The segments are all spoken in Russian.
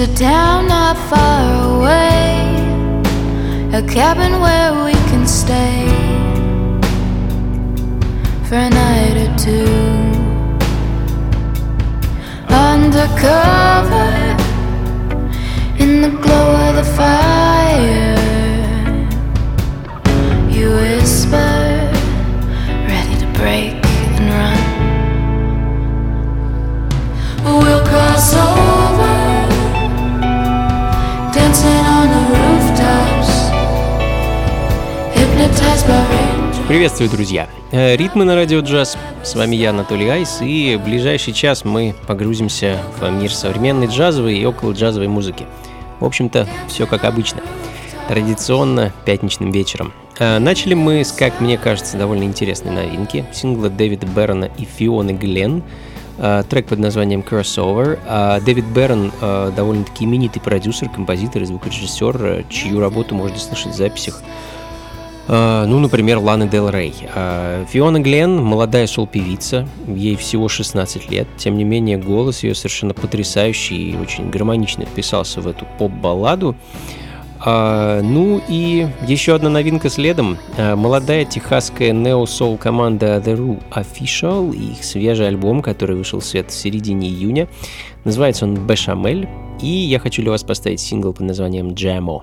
A town not far away, a cabin where we can stay for a night or two. Undercover in the glow of the fire, Приветствую, друзья! Э, ритмы на радио джаз. С вами я, Анатолий Айс, и в ближайший час мы погрузимся в мир современной джазовой и около джазовой музыки. В общем-то, все как обычно. Традиционно пятничным вечером. Э, начали мы с, как мне кажется, довольно интересной новинки. Сингла Дэвида Бэрона и Фионы Глен – Э, трек под названием Crossover. А Дэвид Берн э, довольно-таки именитый продюсер, композитор и звукорежиссер, чью работу можно слышать в записях ну, например, Ланы Дел Рей. Фиона Глен – молодая сол-певица, ей всего 16 лет, тем не менее голос ее совершенно потрясающий и очень гармонично вписался в эту поп-балладу. А, ну и еще одна новинка следом. Молодая техасская нео-соул команда The Rue Official и их свежий альбом, который вышел в свет в середине июня. Называется он Бешамель. И я хочу для вас поставить сингл под названием Jamo.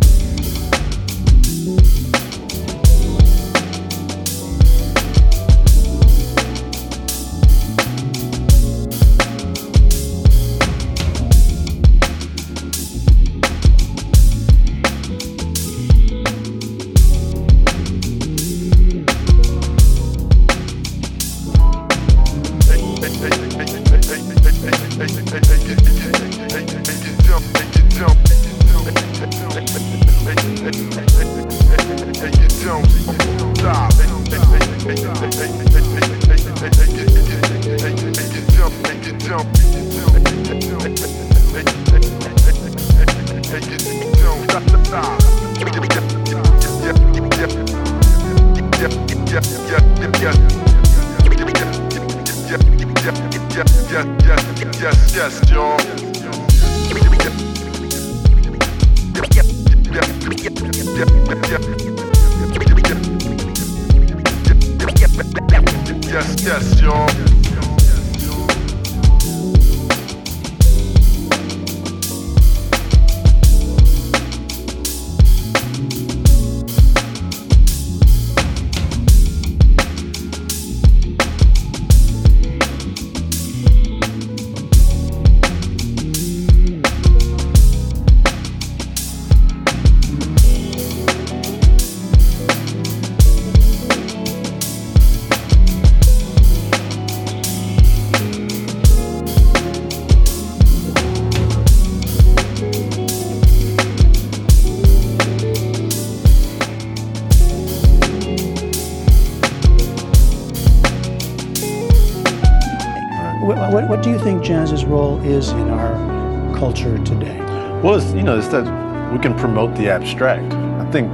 Jazz's role is in our culture today? Well, it's, you know, it's that we can promote the abstract. I think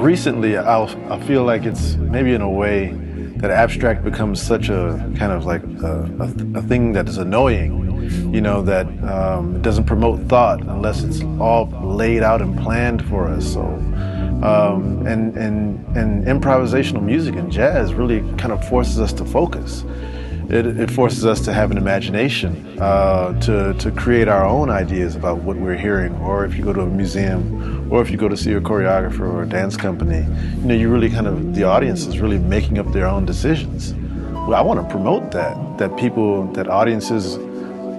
recently I'll, I feel like it's maybe in a way that abstract becomes such a kind of like a, a, a thing that is annoying you know, that um, it doesn't promote thought unless it's all laid out and planned for us. So, um, and, and, and improvisational music and jazz really kind of forces us to focus. It, it forces us to have an imagination, uh, to, to create our own ideas about what we're hearing. Or if you go to a museum, or if you go to see a choreographer or a dance company, you know, you really kind of, the audience is really making up their own decisions. Well, I want to promote that, that people, that audiences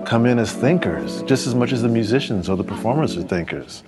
come in as thinkers just as much as the musicians or the performers are thinkers.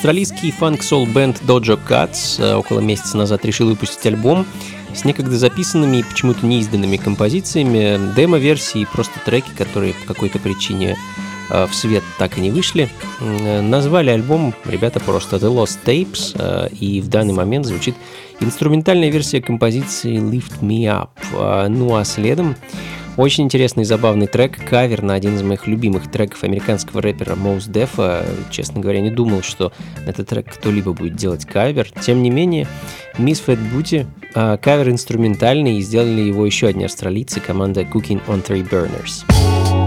Австралийский фанк-сол-бенд Dojo Cats э, около месяца назад решил выпустить альбом с некогда записанными и почему-то неизданными композициями, демо-версии и просто треки, которые по какой-то причине э, в свет так и не вышли. Э, назвали альбом ребята просто The Lost Tapes, и в данный момент звучит инструментальная версия композиции Lift Me Up. Ну а следом очень интересный и забавный трек, кавер на один из моих любимых треков американского рэпера Моус Дефа. Честно говоря, не думал, что этот трек кто-либо будет делать кавер. Тем не менее, Miss Fat Booty кавер инструментальный, и сделали его еще одни австралийцы, команда Cooking on Three Burners.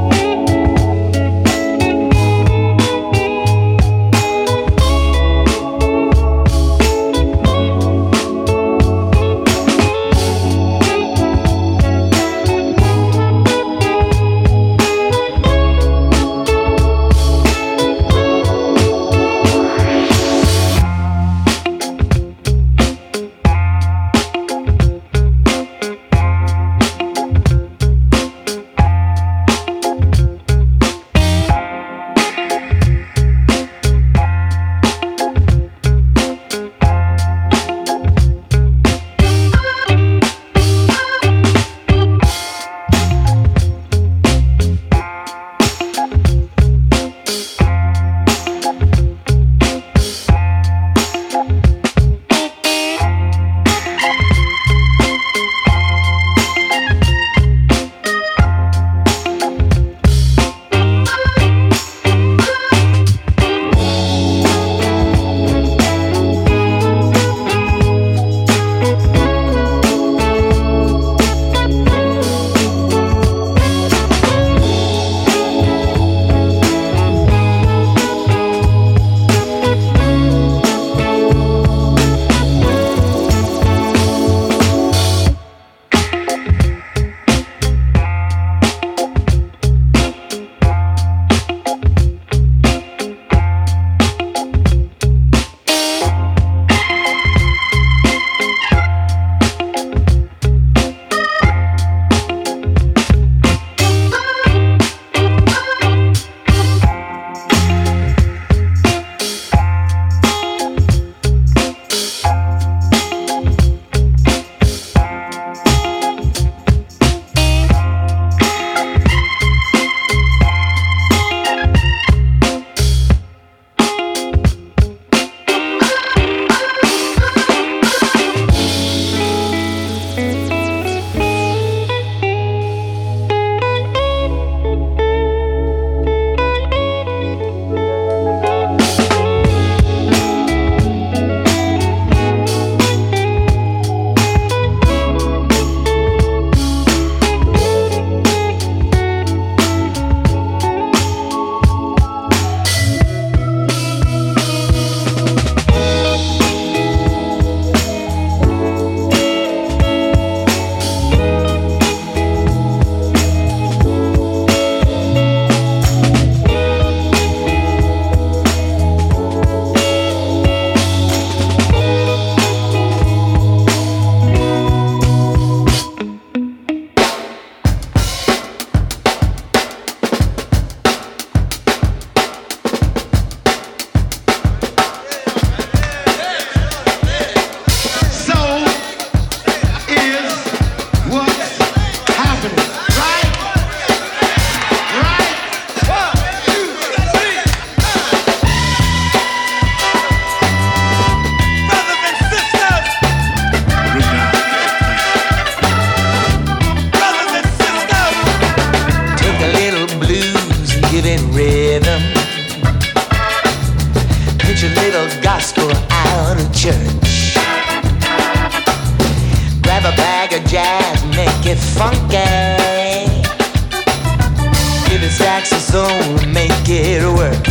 It saxophone, make it work.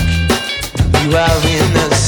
You are in the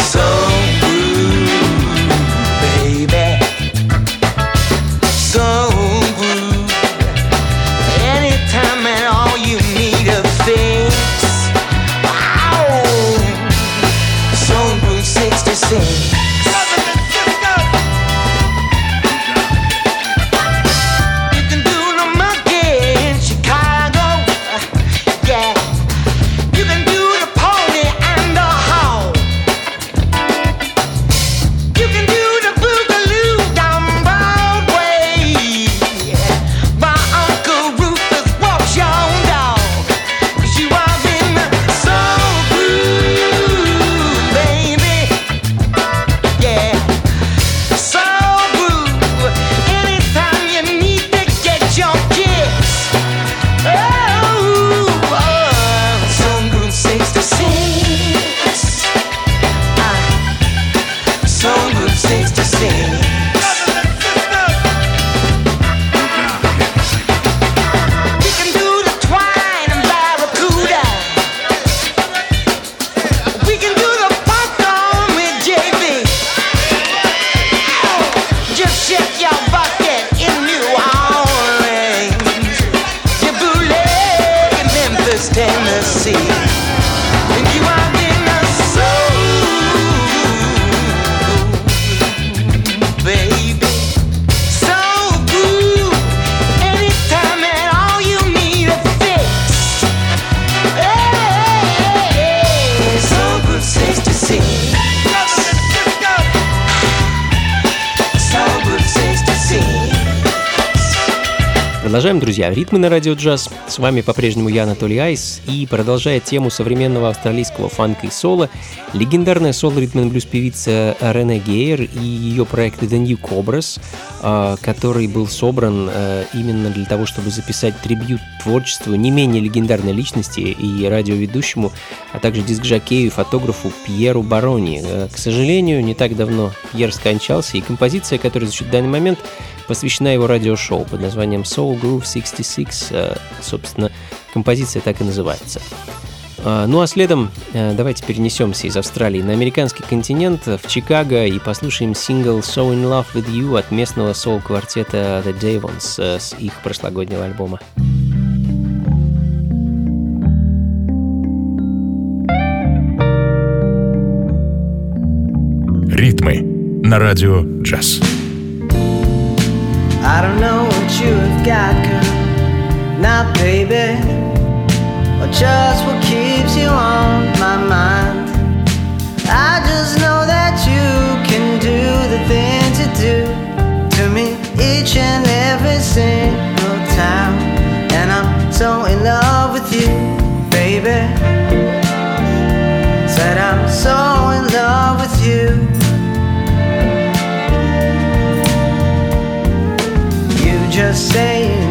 Продолжаем, друзья. Ритмы на радио джаз. С вами по-прежнему я, Анатолий Айс. И продолжая тему современного австралийского фанка и соло, легендарная соло-ритм блюз певица Рене Гейер и ее проект The New Cobras, а, который был собран э, именно для того, чтобы записать трибют творчеству не менее легендарной личности и радиоведущему, а также диск-жокею и фотографу Пьеру Барони. Э, к сожалению, не так давно Пьер скончался, и композиция, которая звучит в данный момент, посвящена его радиошоу под названием Soul Groove 66. Э, собственно, композиция так и называется. А, ну а следом э, давайте перенесемся из Австралии на американский континент, в Чикаго, и послушаем сингл So In Love With You от местного соул-квартета The Davons э, с их прошлогоднего альбома. Ритмы на радио джаз. I don't know what you have got, girl, now, baby, or just what keeps you on my mind. I just know that you can do the things you do to me each and every single time, and I'm so in love with you, baby. Said I'm so in love with you. just saying.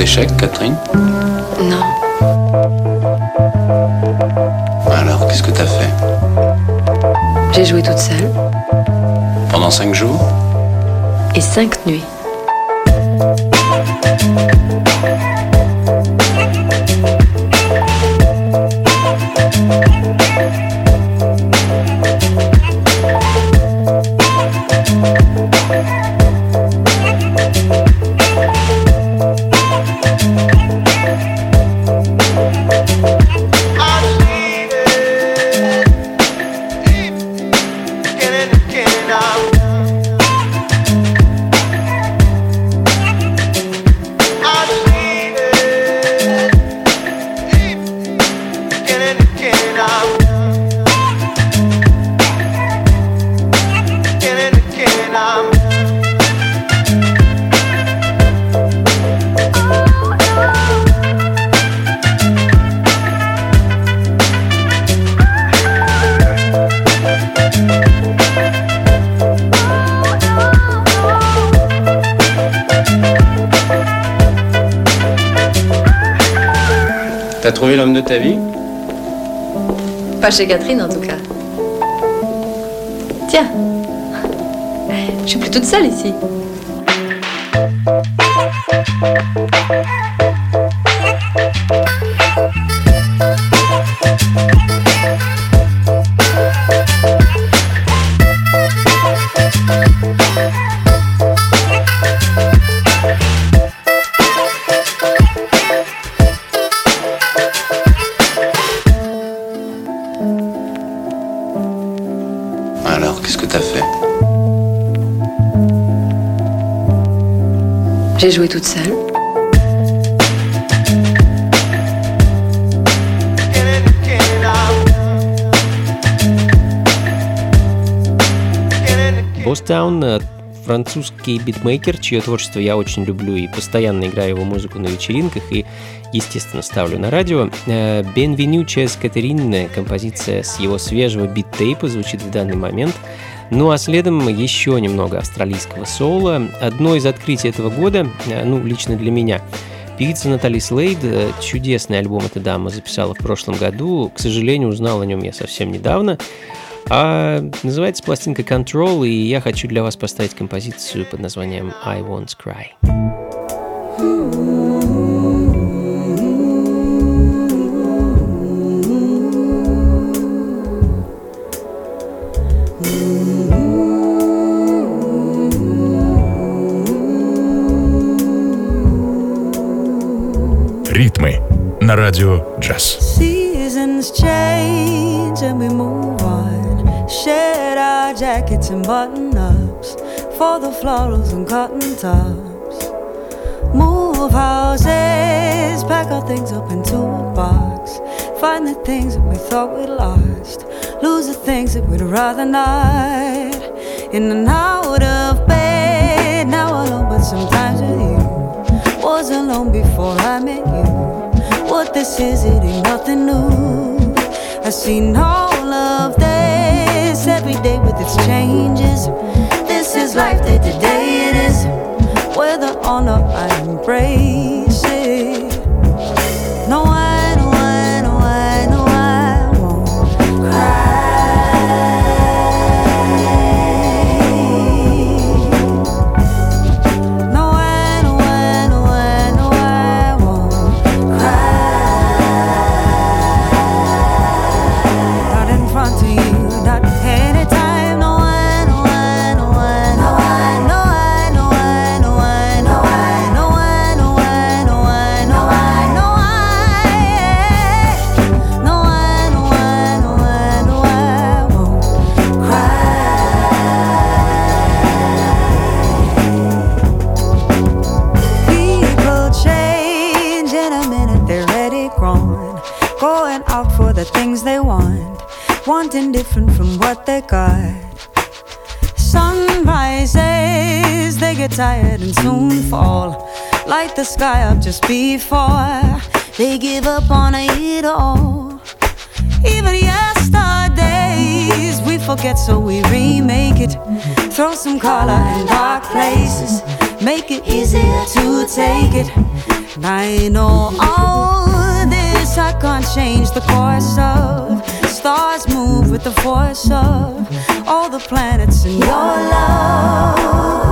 Échecs, Catherine Non. Alors, qu'est-ce que t'as fait? J'ai joué toute seule. Pendant cinq jours? Et cinq nuits. Ta vie? Pas chez Catherine en tout cas. Tiens, je suis plus toute seule ici. J'ai joué toute seule. Босстаун э, французский битмейкер, чье творчество я очень люблю и постоянно играю его музыку на вечеринках и, естественно, ставлю на радио. Бенвеню Чес Катерин, композиция с его свежего бит-тейпа звучит в данный момент. Ну а следом еще немного австралийского соло. Одно из открытий этого года, э, ну, лично для меня, Певица Натали Слейд, э, чудесный альбом эта дама записала в прошлом году. К сожалению, узнал о нем я совсем недавно. А называется пластинка Control, и я хочу для вас поставить композицию под названием I Won't Cry. на радио джаз. Seasons change and we move on. Shed our jackets and button ups for the florals and cotton tops. Move houses, pack our things up into a box. Find the things that we thought we lost. Lose the things that we'd rather not. In and out of bed, now alone, but sometimes with you. Was alone before I met you. What this is, it ain't nothing new. I've seen all of this every day with its changes. This is life day to day, it is. Whether or not I embrace the things they want, wanting different from what they got. Sunrises, they get tired and soon fall. Light the sky up just before they give up on it all. Even yesterdays, we forget, so we remake it. Throw some color in dark places, make it easier to take it. I know all course I can't change the course of Stars move with the force of All the planets in your love.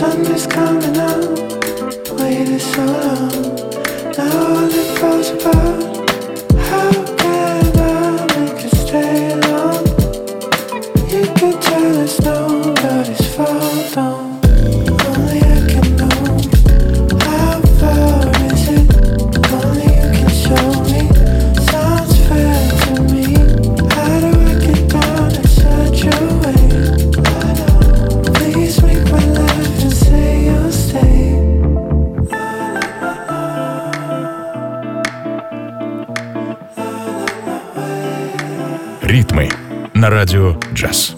sun is coming up. Waited so long. Now all it falls apart. address.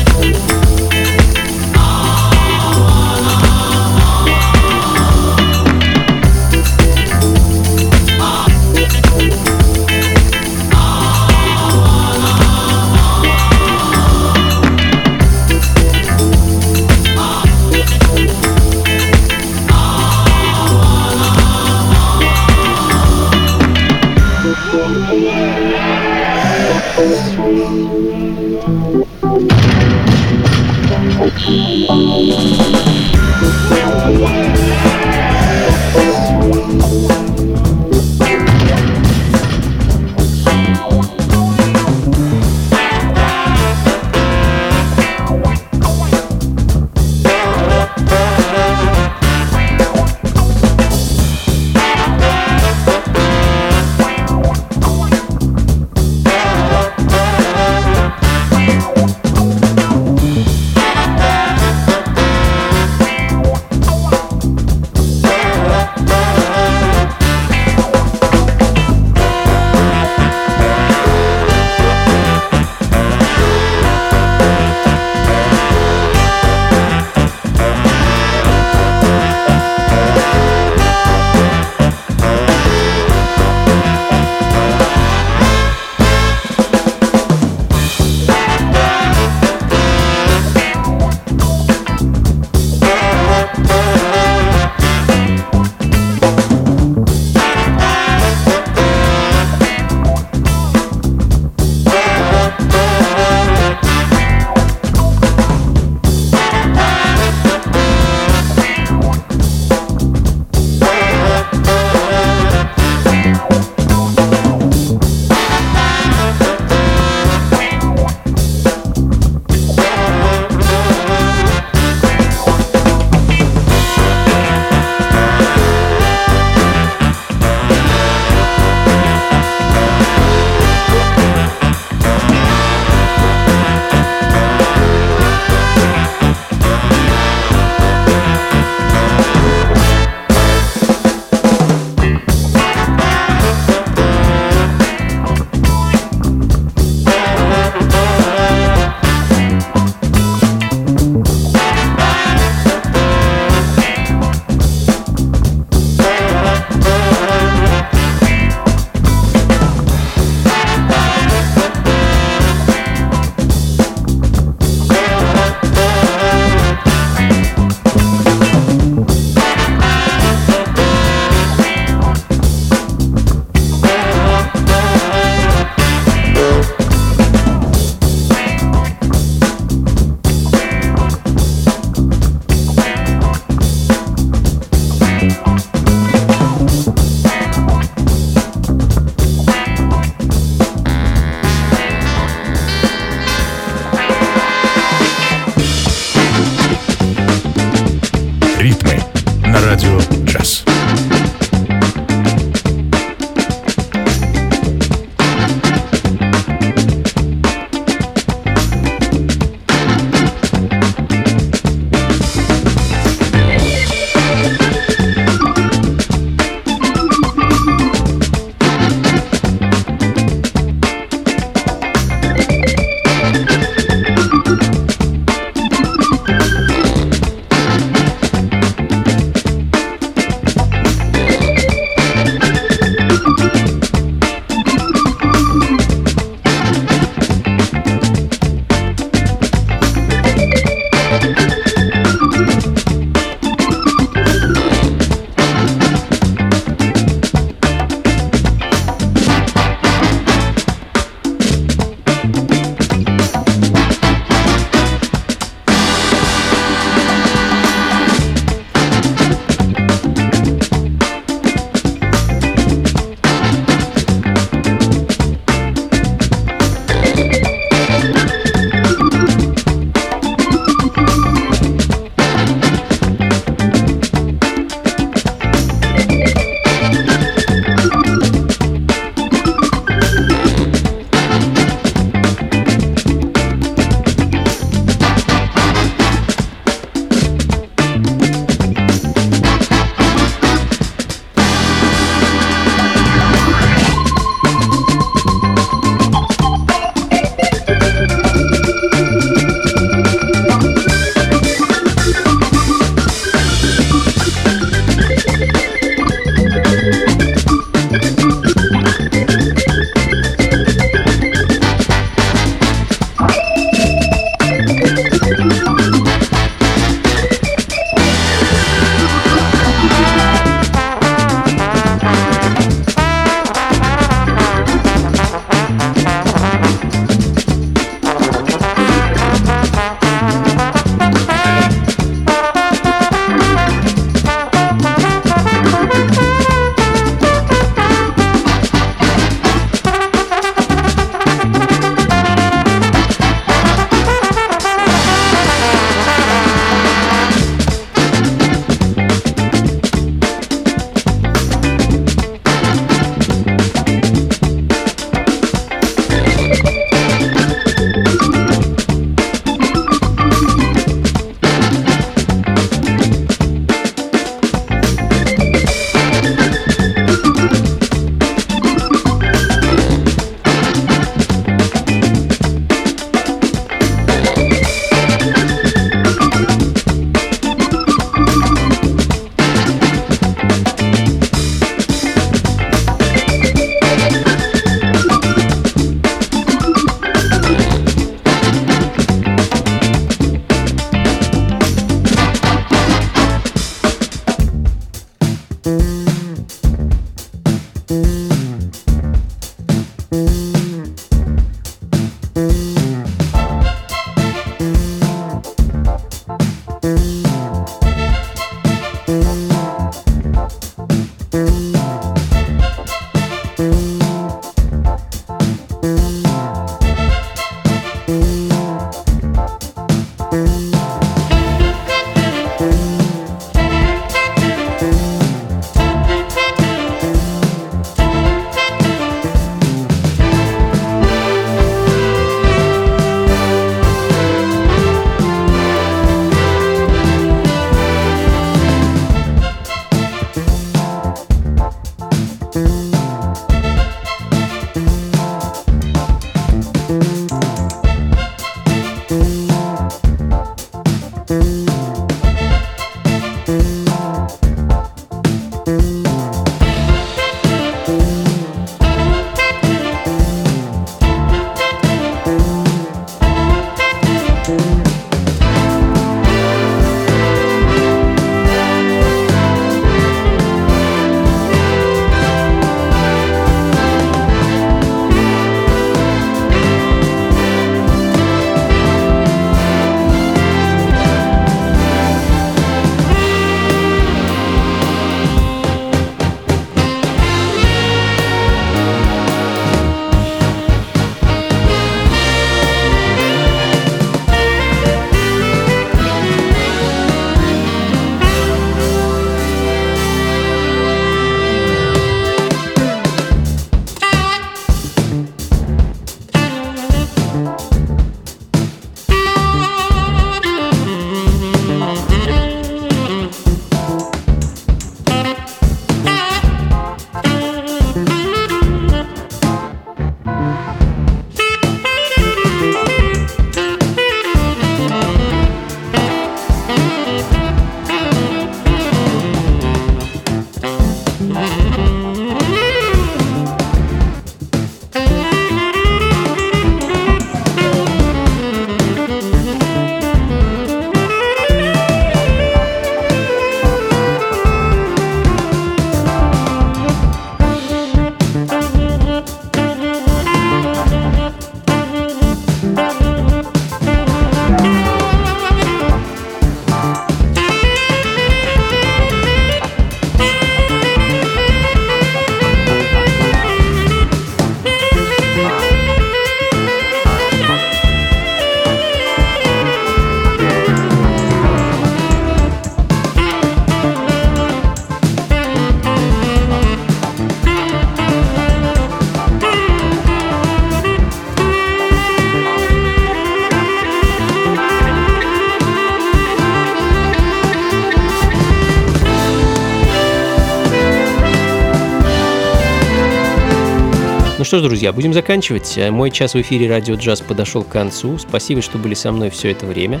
Что ж, друзья, будем заканчивать. Э, мой час в эфире Радио Джаз подошел к концу. Спасибо, что были со мной все это время.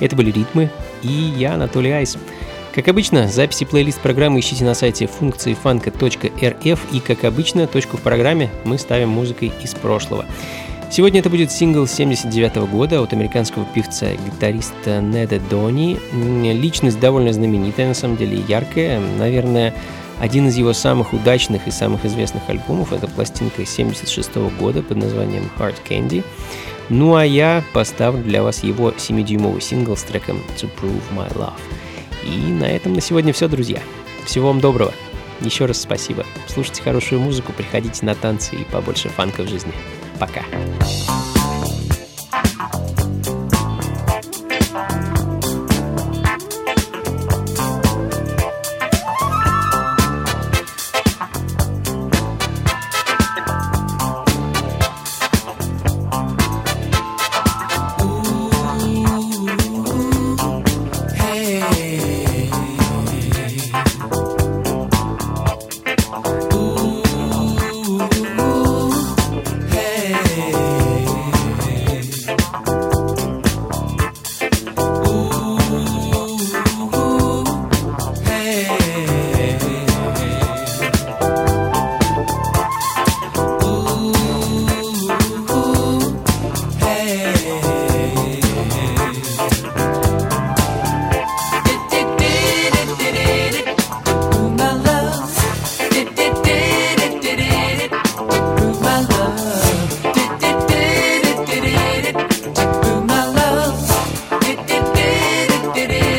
Это были «Ритмы» и я, Анатолий Айс. Как обычно, записи плейлист программы ищите на сайте функции фанка.рф и, как обычно, точку в программе мы ставим музыкой из прошлого. Сегодня это будет сингл 79 года от американского певца гитариста Неда Дони. Личность довольно знаменитая, на самом деле, яркая. Наверное, один из его самых удачных и самых известных альбомов – это пластинка 1976 года под названием Hard Candy. Ну а я поставлю для вас его 7-дюймовый сингл с треком To Prove My Love. И на этом на сегодня все, друзья. Всего вам доброго. Еще раз спасибо. Слушайте хорошую музыку, приходите на танцы и побольше фанка в жизни. Пока. it is.